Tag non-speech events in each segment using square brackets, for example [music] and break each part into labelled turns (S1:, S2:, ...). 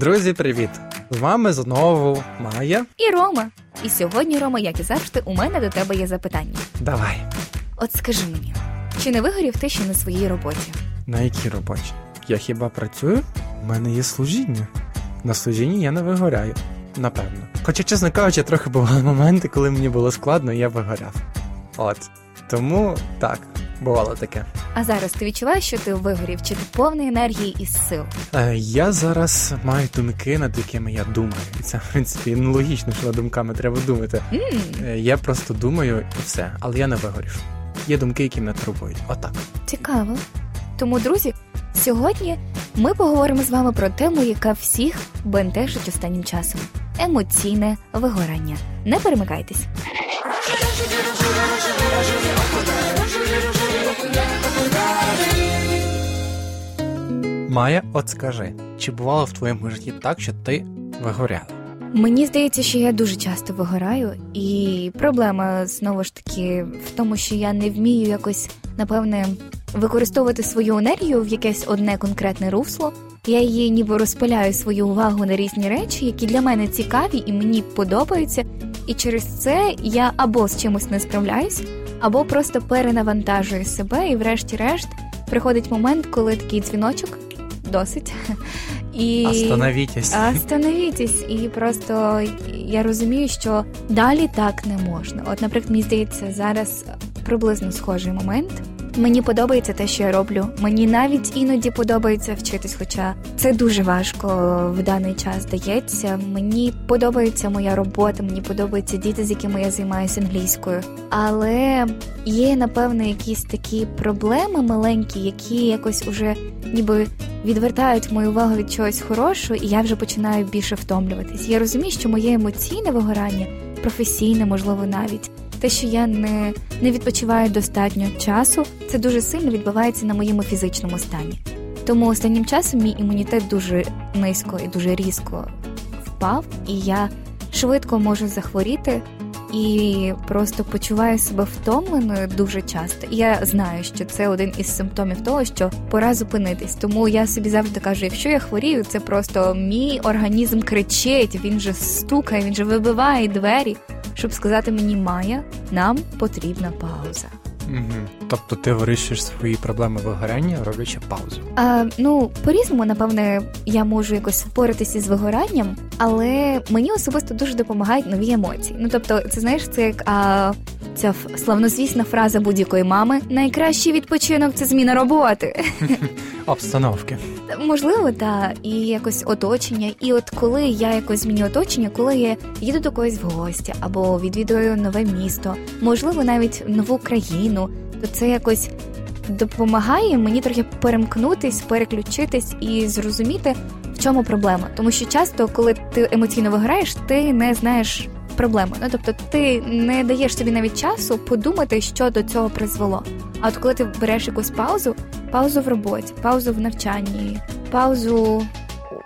S1: Друзі, привіт! З вами знову Майя.
S2: І Рома. І сьогодні, Рома, як і завжди, у мене до тебе є запитання.
S1: Давай.
S2: От скажи мені, чи не вигорів ти ще на своїй роботі?
S1: На якій роботі? Я хіба працюю? У мене є служіння. На служінні я не вигоряю. Напевно. Хоча, чесно кажучи, трохи бували моменти, коли мені було складно, і я вигоряв. От. Тому так, бувало таке.
S2: А зараз ти відчуваєш, що ти вигорів, чи ти повний енергії і сил?
S1: Е, я зараз маю думки, над якими я думаю. І це, в принципі, ну, логічно, що над думками треба думати.
S2: м
S1: Е, я просто думаю і все, але я не вигорів. Є думки, які мене турбують. Отак.
S2: Цікаво. Тому, друзі, сьогодні ми поговоримо з вами про тему, яка всіх бентежить останнім часом емоційне вигорання. Не перемикайтесь.
S1: Майя, от скажи, чи бувало в твоєму житті так, що ти вигоряла?
S2: Мені здається, що я дуже часто вигораю, і проблема знову ж таки в тому, що я не вмію якось, напевне, використовувати свою енергію в якесь одне конкретне русло. Я її ніби розпиляю свою увагу на різні речі, які для мене цікаві і мені подобаються. І через це я або з чимось не справляюсь, або просто перенавантажую себе, і, врешті-решт, приходить момент, коли такий дзвіночок досить. [laughs] І...
S1: Остановітесь.
S2: Остановітесь, і просто я розумію, що далі так не можна. От, наприклад, мені здається, зараз приблизно схожий момент. Мені подобається те, що я роблю. Мені навіть іноді подобається вчитись, хоча це дуже важко в даний час дається. Мені подобається моя робота, мені подобаються діти, з якими я займаюся англійською. Але є, напевно, якісь такі проблеми маленькі, які якось уже ніби відвертають мою увагу від чогось хорошого, і я вже починаю більше втомлюватись. Я розумію, що моє емоційне вигорання, професійне, можливо, навіть те, що я не, не відпочиваю достатньо часу, це дуже сильно відбувається на моєму фізичному стані. Тому останнім часом мій імунітет дуже низько і дуже різко впав, і я швидко можу захворіти. І просто почуваю себе втомленою дуже часто. Я знаю, що це один із симптомів того, що пора зупинитись. Тому я собі завжди кажу: якщо я хворію, це просто мій організм кричить, він же стукає, він же вибиває двері, щоб сказати мені, Майя, нам потрібна пауза.
S1: Угу. Тобто ти вирішуєш свої проблеми вигорання, роблячи паузу.
S2: А, ну, по-різному, напевне, я можу якось впоратися з вигоранням, але мені особисто дуже допомагають нові емоції. Ну тобто, це знаєш, це як а, ця славнозвісна фраза будь-якої мами: найкращий відпочинок це зміна роботи. [laughs]
S1: Обстановки.
S2: Можливо, так, і якось оточення. І от коли я якось зміню оточення, коли я їду до когось в гості або відвідую нове місто, можливо, навіть нову країну, то це якось допомагає мені трохи перемкнутись, переключитись і зрозуміти, в чому проблема. Тому що часто, коли ти емоційно виграєш, ти не знаєш проблеми. Ну тобто, ти не даєш собі навіть часу подумати, що до цього призвело. А от коли ти береш якусь паузу, паузу в роботі, паузу в навчанні, паузу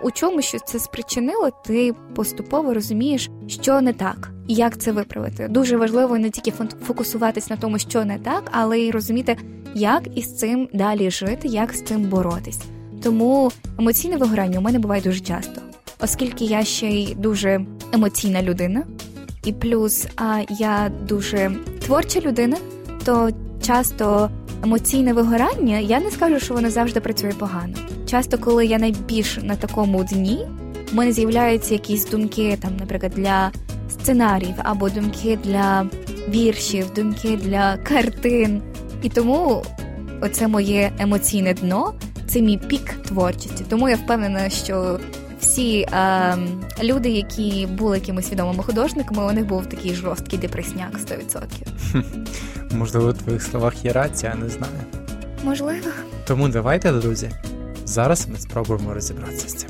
S2: у чому що це спричинило, ти поступово розумієш, що не так і як це виправити. Дуже важливо не тільки фокусуватись на тому, що не так, але й розуміти, як із цим далі жити, як з цим боротись. Тому емоційне вигорання у мене буває дуже часто, оскільки я ще й дуже емоційна людина, і плюс а я дуже творча людина, то часто емоційне вигорання, я не скажу, що воно завжди працює погано. Часто, коли я найбільш на такому дні, в мене з'являються якісь думки, там, наприклад, для сценаріїв або думки для віршів, думки для картин. І тому оце моє емоційне дно, це мій пік творчості. Тому я впевнена, що всі е, люди, які були якимись відомими художниками, у них був такий жорсткий депресняк 100%.
S1: Можливо, в твоїх словах є рація, не знаю.
S2: Можливо.
S1: Тому давайте, друзі, зараз ми спробуємо розібратися з цим.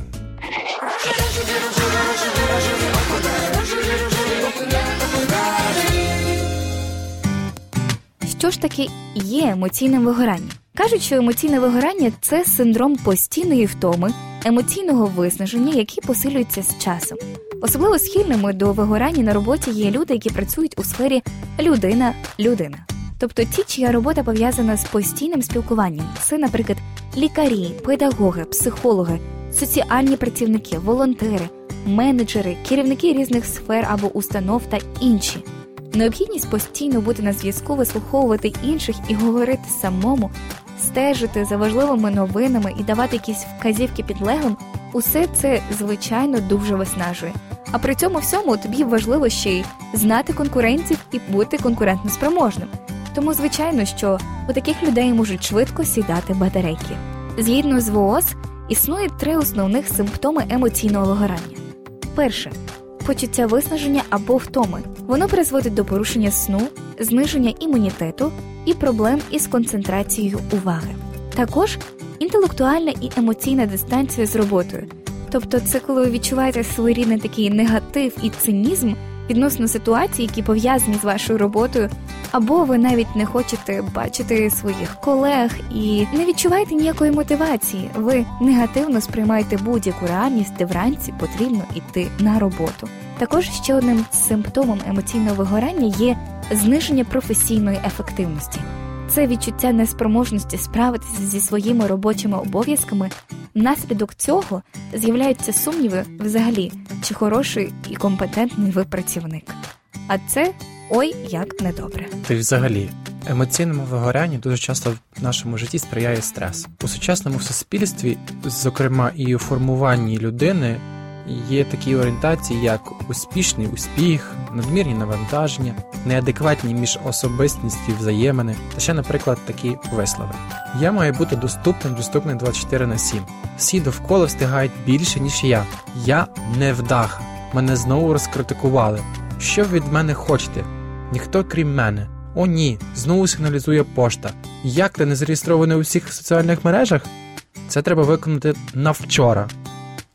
S2: Що ж таки є емоційним вигоранням? Кажуть, що емоційне вигорання це синдром постійної втоми, емоційного виснаження, який посилюється з часом. Особливо схильними до вигорання на роботі є люди, які працюють у сфері людина-людина. Тобто ті, чия робота пов'язана з постійним спілкуванням. Це, наприклад, лікарі, педагоги, психологи, соціальні працівники, волонтери, менеджери, керівники різних сфер або установ та інші. Необхідність постійно бути на зв'язку, вислуховувати інших і говорити самому, стежити за важливими новинами і давати якісь вказівки підлеглим усе це звичайно дуже виснажує. А при цьому всьому тобі важливо ще й знати конкурентів і бути конкурентно спроможним. Тому, звичайно, що у таких людей можуть швидко сідати батарейки. Згідно з ВООЗ, існує три основних симптоми емоційного вигорання. Перше почуття виснаження або втоми. Воно призводить до порушення сну, зниження імунітету і проблем із концентрацією уваги. Також інтелектуальна і емоційна дистанція з роботою. Тобто, це коли ви відчуваєте своєрідний такий негатив і цинізм відносно ситуацій, які пов'язані з вашою роботою, або ви навіть не хочете бачити своїх колег і не відчуваєте ніякої мотивації. Ви негативно сприймаєте будь-яку реальність, де вранці потрібно йти на роботу. Також ще одним симптомом емоційного вигорання є зниження професійної ефективності. Це відчуття неспроможності справитися зі своїми робочими обов'язками. Внаслідок цього з'являються сумніви взагалі, чи хороший і компетентний ви працівник. А це ой як недобре.
S1: Ти взагалі емоційному вигорянню дуже часто в нашому житті сприяє стрес у сучасному суспільстві, зокрема і у формуванні людини. Є такі орієнтації, як успішний успіх, надмірні навантаження, неадекватні між особистістю взаємини, та ще, наприклад, такі вислови. Я маю бути доступним, доступним 24 на 7. Всі довкола встигають більше, ніж я. Я не вдаха. Мене знову розкритикували. Що ви від мене хочете? Ніхто крім мене. О, ні, знову сигналізує пошта. Як ти не зареєстрований у всіх соціальних мережах? Це треба виконати на вчора.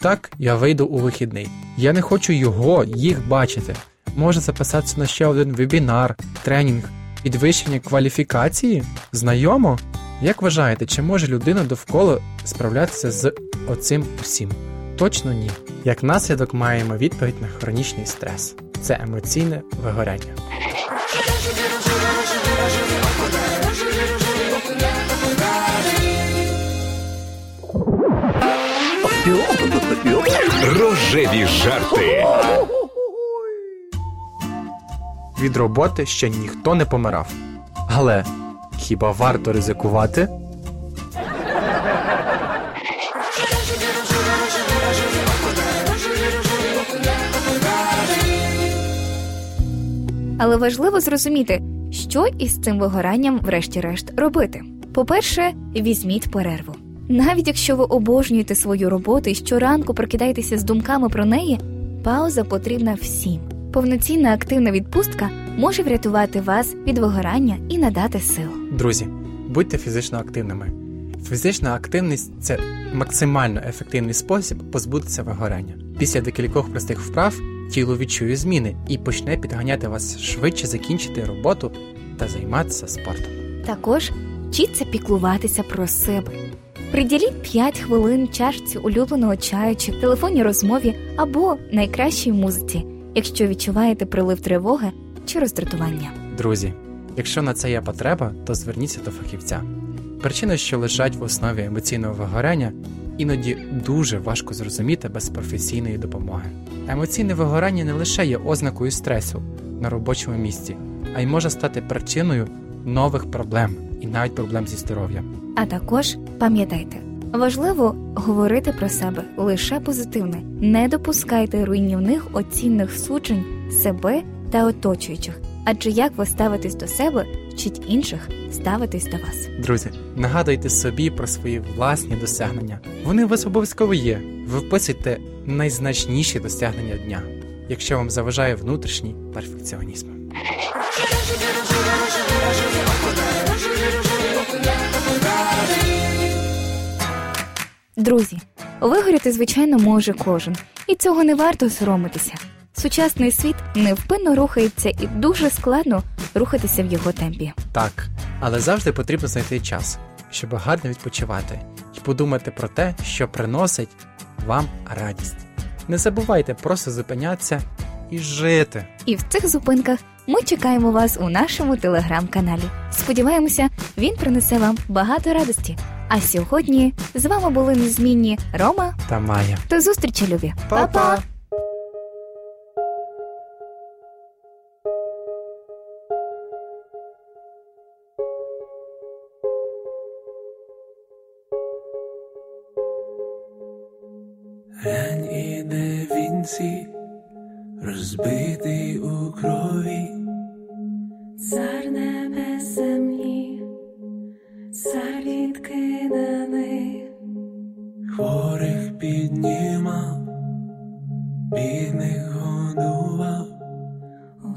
S1: Так, я вийду у вихідний. Я не хочу його, їх бачити. Може записатися на ще один вебінар, тренінг, підвищення кваліфікації? Знайомо? Як вважаєте, чи може людина довкола справлятися з оцим усім? Точно ні. Як наслідок маємо відповідь на хронічний стрес. Це емоційне вигоряння.
S3: Рожеві жарти.
S1: Від роботи ще ніхто не помирав. Але хіба варто ризикувати?
S2: Але важливо зрозуміти, що із цим вигоранням, врешті-решт, робити. По-перше, візьміть перерву. Навіть якщо ви обожнюєте свою роботу і щоранку прокидаєтеся з думками про неї, пауза потрібна всім. Повноцінна активна відпустка може врятувати вас від вигорання і надати сил.
S1: Друзі, будьте фізично активними. Фізична активність це максимально ефективний спосіб позбутися вигорання. Після декількох простих вправ тіло відчує зміни і почне підганяти вас швидше закінчити роботу та займатися спортом.
S2: Також вчіться піклуватися про себе. Приділіть 5 хвилин чашці улюбленого чаю чи телефонній розмові або найкращій музиці, якщо відчуваєте прилив тривоги чи роздратування.
S1: Друзі, якщо на це є потреба, то зверніться до фахівця. Причини, що лежать в основі емоційного вигорання, іноді дуже важко зрозуміти без професійної допомоги. Емоційне вигорання не лише є ознакою стресу на робочому місці, а й може стати причиною нових проблем і навіть проблем зі здоров'ям.
S2: А також пам'ятайте, важливо говорити про себе лише позитивне, не допускайте руйнівних оцінних суджень себе та оточуючих, адже як ви ставитесь до себе, вчить інших ставитись до вас.
S1: Друзі, нагадуйте собі про свої власні досягнення. Вони у вас обов'язково є. Ви вписуйте найзначніші досягнення дня, якщо вам заважає внутрішній перфекціонізм.
S2: Друзі, вигоріти, звичайно, може кожен, і цього не варто соромитися. Сучасний світ невпинно рухається і дуже складно рухатися в його темпі.
S1: Так, але завжди потрібно знайти час, щоб гарно відпочивати і подумати про те, що приносить вам радість. Не забувайте просто зупинятися і жити.
S2: І в цих зупинках ми чекаємо вас у нашому телеграм-каналі. Сподіваємося, він принесе вам багато радості. А сьогодні з вами були незмінні Рома
S1: Та Майя.
S2: До зустрічі, любі.
S1: Па-па!
S4: Глянь іде вінці, розбитий у крові,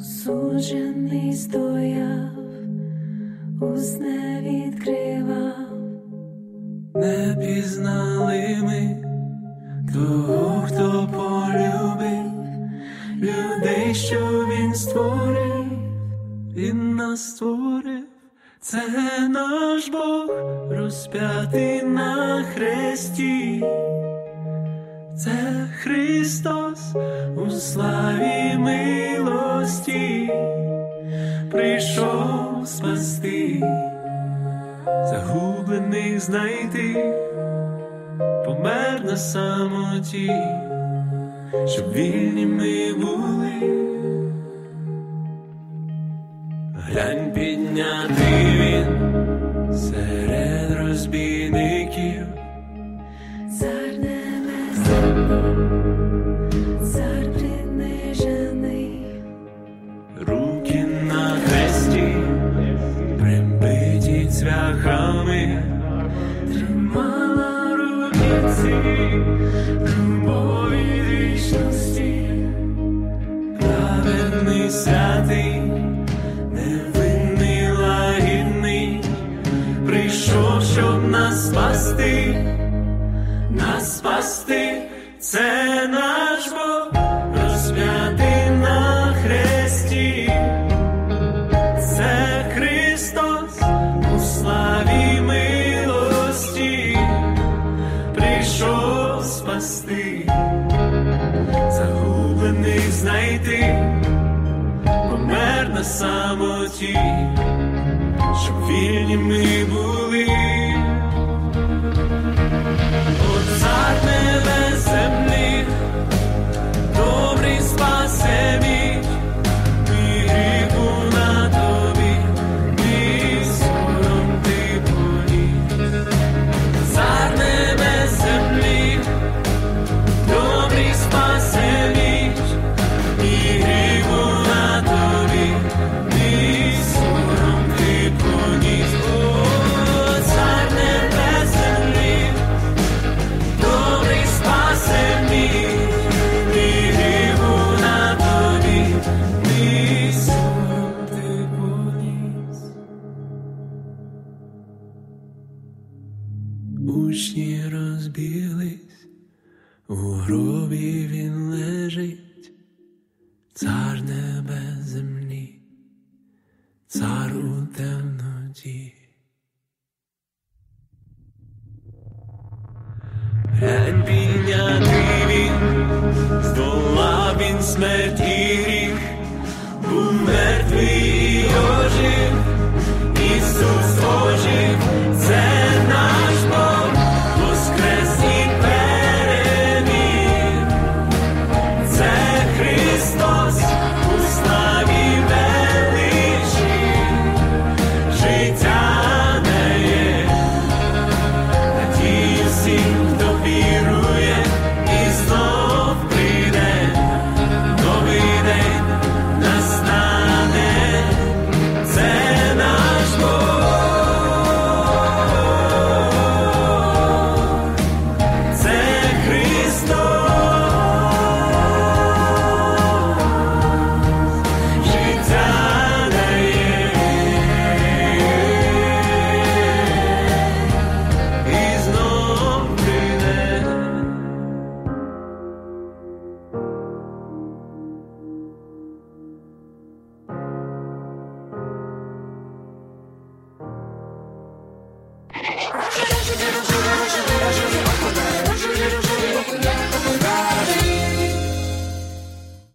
S5: осуджений стояв, уст не відкривав,
S4: не пізнали ми того, хто полюбив людей, що він створив, він нас створив, це наш Бог розп'ятий на хресті. Це Христос у славі милості прийшов спасти, загублених знайти, помер на самоті, щоб вільні ми були. Глянь підняти він. Серед спасти, це наш Бог, розп'ятий на хресті. Це Христос у славі милості прийшов спасти, загублених знайти, помер на самоті, щоб вільні ми були. У гробі він лежить, цар небес землі, цар у темноті. Глянь піднятий він, здолав він смерть